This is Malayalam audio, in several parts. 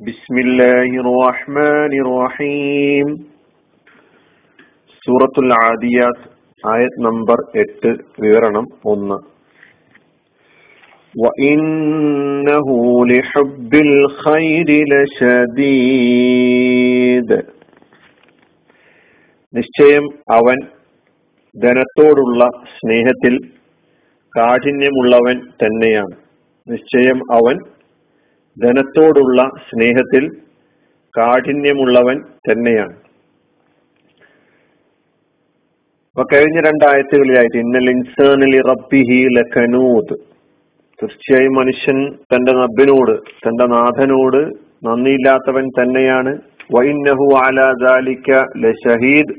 بسم الله الرحمن الرحيم സൂറത്തുൽ ആദിയാത്ത് ആയത് നമ്പർ എട്ട് വിവരണം ഒന്ന് وإنه لحب الخير لشديد നിശ്ചയം അവൻ ധനത്തോടുള്ള സ്നേഹത്തിൽ കാഠിന്യമുള്ളവൻ തന്നെയാണ് നിശ്ചയം അവൻ ധനത്തോടുള്ള സ്നേഹത്തിൽ കാഠിന്യമുള്ളവൻ തന്നെയാണ്. അപ്പൊ കഴിഞ്ഞ രണ്ടായത്തുകളിലായിട്ട് ഇന്നൽ ഇൻസാനിൽ റബ്ബിഹി ലഖനൂത് തീർച്ചയായും മനുഷ്യൻ തന്റെ നബിനോട് തന്റെ നാഥനോട് നന്ദിയില്ലാത്തവൻ തന്നെയാണ്. വൈനഹു ആലാദാലിക്ക ലഷഹീദ്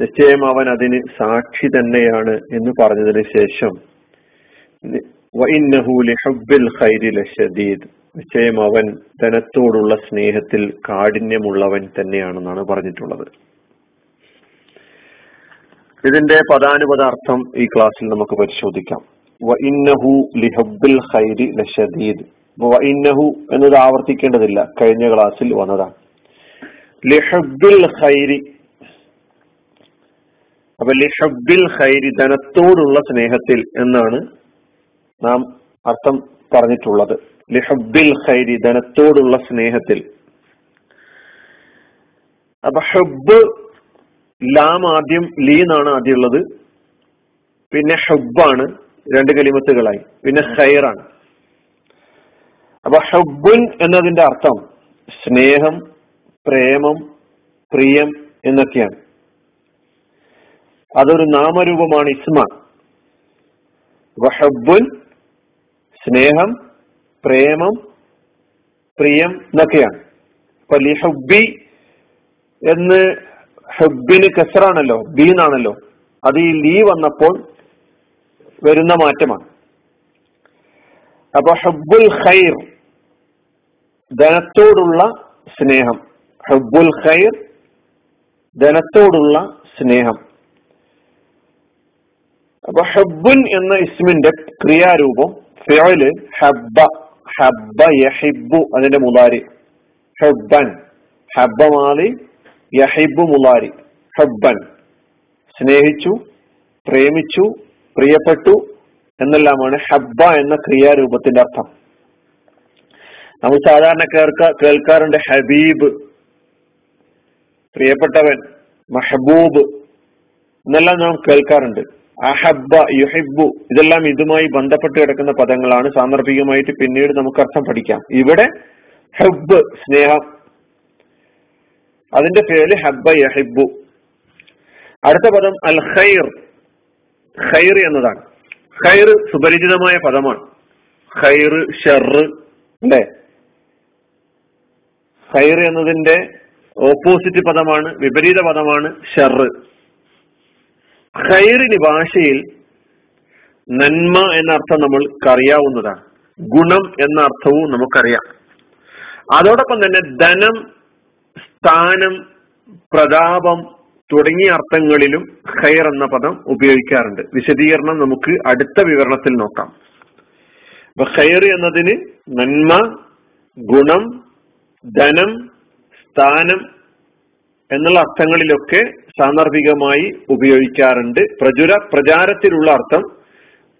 നിശ്ചയം അവൻ അതിന് സാക്ഷി തന്നെയാണ് എന്ന് പറഞ്ഞതിന് ശേഷം. വൈനഹു ലിഹബ്ബിൽ ഖൈരി ലഷദീദ് നിശ്ചയം അവൻ ധനത്തോടുള്ള സ്നേഹത്തിൽ കാഠിന്യമുള്ളവൻ തന്നെയാണെന്നാണ് പറഞ്ഞിട്ടുള്ളത്. ഇതിന്റെ പദാനുപത അർത്ഥം ഈ ക്ലാസ്സിൽ നമുക്ക് പരിശോധിക്കാം. വഇന്നഹു ലിഹബ്ബിൽ ഖൈരി ലഷദീദ് വഇന്നഹു എന്നത് ആവർത്തിക്കേണ്ടതില്ല. കഴിഞ്ഞ ക്ലാസ്സിൽ വന്നതാണ്. ലിഹബ്ബിൽ ഖൈരി. അപ്പൊ ലിഹബ്ബിൽ ഖൈരി ധനത്തോടുള്ള സ്നേഹത്തിൽ എന്നാണ് നാം അർത്ഥം പറഞ്ഞിട്ടുള്ളത്. ലിഹബ്ബിൽ ഖൈരി ധനത്തോടുള്ള സ്നേഹത്തിൽ. അപ്പൊ ഹബ്ബ് ലാം ആദ്യം ലീ എന്നാണ് ആദ്യം ഉള്ളത്. പിന്നെ ഹബ്ബാണ് രണ്ട് കലിമത്തുകളായി. പിന്നെ ഖൈറാണ്. അപ്പൊ ഹബ്ബുൻ എന്നതിന്റെ അർത്ഥം സ്നേഹം പ്രേമം പ്രിയം എന്നൊക്കെയാണ്. അതൊരു നാമരൂപമാണ് ഇസ്മാണ് വഹബുൻ സ്നേഹം പ്രേമം പ്രിയം എന്നൊക്കെയാണ്. അപ്പൊ ലിഹബി എന്ന് ഹുബിന് കെസറാണല്ലോ ബീന്നാണല്ലോ അത് ഈ ലീ വന്നപ്പോൾ വരുന്ന മാറ്റമാണ്. അപ്പൊ ഹബ്ബുൽ ഖൈർ ധനത്തോടുള്ള സ്നേഹം. ഹബ്ബുൽ ഖൈർ ധനത്തോടുള്ള സ്നേഹം. അപ്പൊ ഹബ്ബുൻ എന്ന ഇസ്മിന്റെ ക്രിയാരൂപം ഫിയോൽ ഹബ്ബ. ഹബ്ബ യഹിബു അതിന്റെ മുലാരി ഹബ്ബൻ. ഹബ്ബ മാലി യഹിബു മുലാരി ഹബ്ബൻ. സ്നേഹിച്ചു പ്രേമിച്ചു പ്രിയപ്പെട്ടു എന്നെല്ലാമാണ് ഹബ്ബ എന്ന ക്രിയാരൂപത്തിന്റെ അർത്ഥം. നമ്മൾ സാധാരണ കേൾക്ക കേൾക്കാറുണ്ട് ഹബീബ്. പ്രിയപ്പെട്ടവൻ മെഹബൂബ്. എന്നെല്ലാം നാം കേൾക്കാറുണ്ട്. അഹബ്ബ യുഹിബു ഇതെല്ലാം ഇതുമായി ബന്ധപ്പെട്ട് കിടക്കുന്ന പദങ്ങളാണ്. സാന്ദർഭികമായിട്ട് പിന്നീട് നമുക്ക് അർത്ഥം പഠിക്കാം. ഇവിടെ ഹബ്ബ് സ്നേഹം. അതിന്റെ പേര് ഹബ്ബ യഹിബു അടുത്ത പദം അൽ ഖൈർ ഖൈർ എന്നതാണ്. ഖൈർ സുപരിചിതമായ പദമാണ്. ഖൈർ ഷർ അല്ലേ? ഖൈർ എന്നതിന്റെ ഓപ്പോസിറ്റ് പദമാണ് വിപരീത പദമാണ് ഷർ ഖൈറിന് ഭാഷയിൽ നന്മ എന്ന അർത്ഥം നമ്മൾക്ക് അറിയാവുന്നതാണ് ഗുണം എന്ന അർത്ഥവും നമുക്കറിയാം. അതോടൊപ്പം തന്നെ ധനം സ്ഥാനം പ്രതാപം തുടങ്ങിയ അർത്ഥങ്ങളിലും ഖൈർ എന്ന പദം ഉപയോഗിക്കാറുണ്ട്. വിശദീകരണം നമുക്ക് അടുത്ത വിവരണത്തിൽ നോക്കാം. അപ്പൊ ഖൈർ എന്നതിന് നന്മ ഗുണം ധനം സ്ഥാനം എന്നുള്ള അർത്ഥങ്ങളിലൊക്കെ സാന്ദർഭികമായി ഉപയോഗിക്കാറുണ്ട്. പ്രചുര പ്രചാരത്തിലുള്ള അർത്ഥം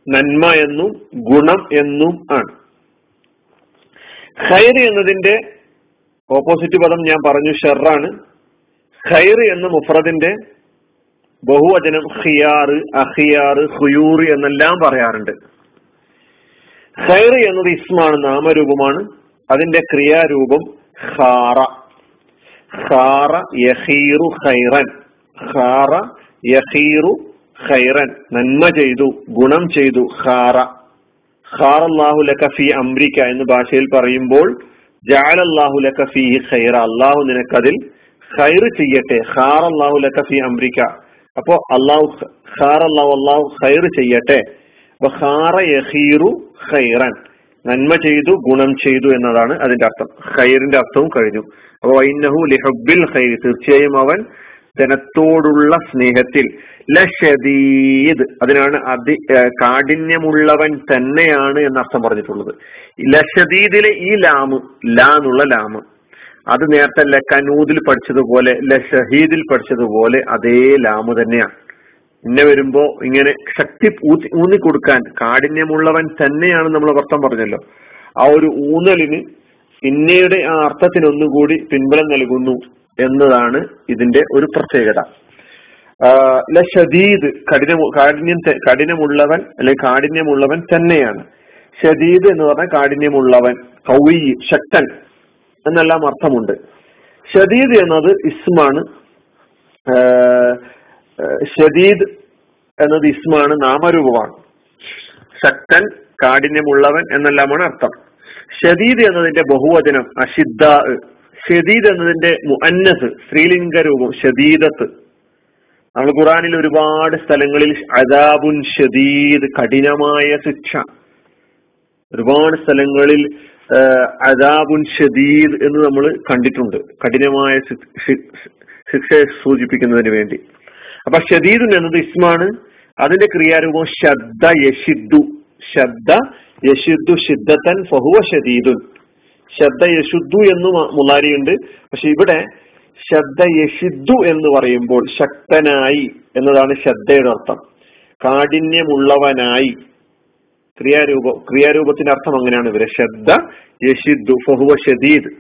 നന്മ എന്നും ഗുണം എന്നും ആണ്. ഖൈർ എന്നതിന്റെ ഓപ്പോസിറ്റ് പദം ഞാൻ പറഞ്ഞു ഷെറാണ്. ഖൈർ എന്ന മുഫ്രദിന്റെ ബഹുവചനം ഖിയാർ അഖിയാർ ഹുയൂറ് എന്നെല്ലാം പറയാറുണ്ട്. ഖൈർ എന്നത് ഇസ്മാണ് നാമരൂപമാണ്. അതിന്റെ ക്രിയാരൂപം ഖാറ. യഹീറു ഖൈറൻ. ഖാറ യഹീറു ഖൈറൻ. നന്മ ചെയ്തു ഗുണം ചെയ്തു ഖാറ. ഖാർ അള്ളാഹു ലക്കഫി അംരിക്ക എന്ന് ഭാഷയിൽ പറയുമ്പോൾ ജാലല്ലാഹു ലക ഫീഹി ഖൈറ. അള്ളാഹു നിനക്കതിൽ ഖൈർ ചെയ്യട്ടെ. ഖാർ അള്ളാഹു ലക ഫീ അപ്പോ അള്ളാഹു ഖാർ അള്ളാഹു അള്ളാഹു ഖൈർ ചെയ്യട്ടെ. അപ്പൊ ഖാറ യഹീറു ഖൈറൻ. നന്മ ചെയ്തു ഗുണം ചെയ്തു എന്നതാണ് അതിന്റെ അർത്ഥം. ഖൈറിന്റെ അർത്ഥവും കഴിഞ്ഞു. അപ്പൊ വൈനഹു ലിഹബിൽ ഖൈർ. തീർച്ചയായും അവൻ ജനത്തോടുള്ള സ്നേഹത്തിൽ ലഷദീദ് അതിനാണ് അതി കാഠിന്യമുള്ളവൻ തന്നെയാണ് എന്ന അർത്ഥം പറഞ്ഞിട്ടുള്ളത് ലഷദീദിലെ ഈ ലാമ് ലാ എന്നുള്ള ലാമ്. അത് നേരത്തെ ലക്കനൂദിൽ പഠിച്ചതുപോലെ ലഷഹീദിൽ പഠിച്ചതുപോലെ അതേ ലാമ് തന്നെയാണ്. ഇന്ന വരുമ്പോ ഇങ്ങനെ ശക്തി ഊന്നി കൊടുക്കാൻ കാഠിന്യമുള്ളവൻ തന്നെയാണ് നമ്മൾ അർത്ഥം പറഞ്ഞല്ലോ. ആ ഒരു ഊന്നലിന് ഇന്നയുടെ ആ അർത്ഥത്തിന് ഒന്നുകൂടി പിൻബലം നൽകുന്നു എന്നതാണ് ഇതിന്റെ ഒരു പ്രത്യേകത. ഷദീദ് കഠിന കാഠിന്യം കഠിനമുള്ളവൻ അല്ലെങ്കിൽ കാഠിന്യമുള്ളവൻ തന്നെയാണ്. ഷദീദ് എന്ന് പറഞ്ഞാൽ കാഠിന്യമുള്ളവൻ കൗയി ശക്തൻ എന്നെല്ലാം അർത്ഥമുണ്ട്. ഷദീദ് എന്നത് ഇസ്മാണ് ഷദീദ് എന്നത് ഇസ്മാണ് നാമരൂപമാണ്. ശക്തൻ കാഠിന്യമുള്ളവൻ എന്നെല്ലാമാണ് അർത്ഥം. ഷദീദ് എന്നതിന്റെ ബഹുവചനം അഷിദ്ദ ഷദീദ് എന്നതിന്റെ മുഅന്നസ് സ്ത്രീലിംഗ രൂപം ഷദീദത്ത് നമ്മൾ ഖുറാനിൽ ഒരുപാട് സ്ഥലങ്ങളിൽ അദാബുൻ ഷദീദ് കഠിനമായ ശിക്ഷ. ഒരുപാട് സ്ഥലങ്ങളിൽ അദാബുൻ ഷദീദ് എന്ന് നമ്മൾ കണ്ടിട്ടുണ്ട്. കഠിനമായ ശിക്ഷയെ സൂചിപ്പിക്കുന്നതിന് വേണ്ടി. അപ്പൊ ഷദീദുൻ എന്നത് ഇസ്മാണ്. അതിന്റെ ക്രിയാരൂപം ശബ്ദ യഷിദ്ദു ശബ്ദ യഷിദ്ദു ഷിദ്ദത്തൻ ഫഹുവ ഷദീദുൻ. ശബ്ദ യശുദ്ധു എന്ന് മുലാരിയുണ്ട് പക്ഷെ ഇവിടെ ശബ്ദ യഷിദ്ദു എന്ന് പറയുമ്പോൾ ശക്തനായി എന്നതാണ് ശ്രദ്ധയുടെ അർത്ഥം. കാഠിന്യമുള്ളവനായി. ക്രിയാരൂപ ക്രിയാരൂപത്തിന്റെ അർത്ഥം അങ്ങനെയാണ് ഇവരെ. ശ്രദ്ധ യഷിദ്ദു ഫഹുവ ഷദീദ്.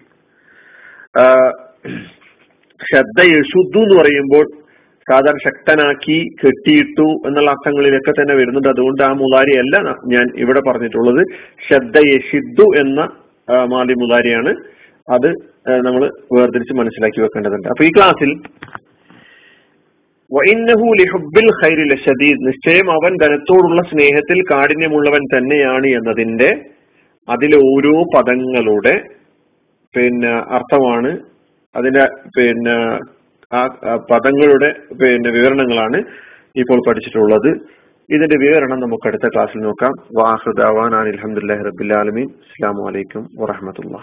ശ്രദ്ധ യശുദ്ധു എന്ന് പറയുമ്പോൾ സാധാരണ ശക്തനാക്കി കെട്ടിയിട്ടു എന്നുള്ള അർത്ഥങ്ങളിലൊക്കെ തന്നെ വരുന്നുണ്ട്. അതുകൊണ്ട് ആ മുലാരി അല്ല ഞാൻ ഇവിടെ പറഞ്ഞിട്ടുള്ളത്. ശ്രദ്ധ യഷിദ്ദു എന്ന മാലി മുതാരിയാണ്. അത് നമ്മൾ വേർതിരിച്ച് മനസ്സിലാക്കി വെക്കേണ്ടതുണ്ട്. അപ്പൊ ഈ ക്ലാസ്സിൽ നിശ്ചയം അവൻ ധനത്തോടുള്ള സ്നേഹത്തിൽ കാഠിന്യമുള്ളവൻ തന്നെയാണ് എന്നതിന്റെ അതിലെ ഓരോ പദങ്ങളുടെ പിന്നെ അർത്ഥമാണ്. അതിന്റെ പിന്നെ ആ പദങ്ങളുടെ പിന്നെ വിവരണങ്ങളാണ് ഇപ്പോൾ പഠിച്ചിട്ടുള്ളത്. ഇതിന്റെ വിവരണം നമുക്ക് അടുത്ത ക്ലാസ്സിൽ നോക്കാം. വാഹുദാവാൻ അലഹമുല്ലാ റബിലാലമീൻ അസ്സാം വലൈക്കും വാഹമത്തല്ലാ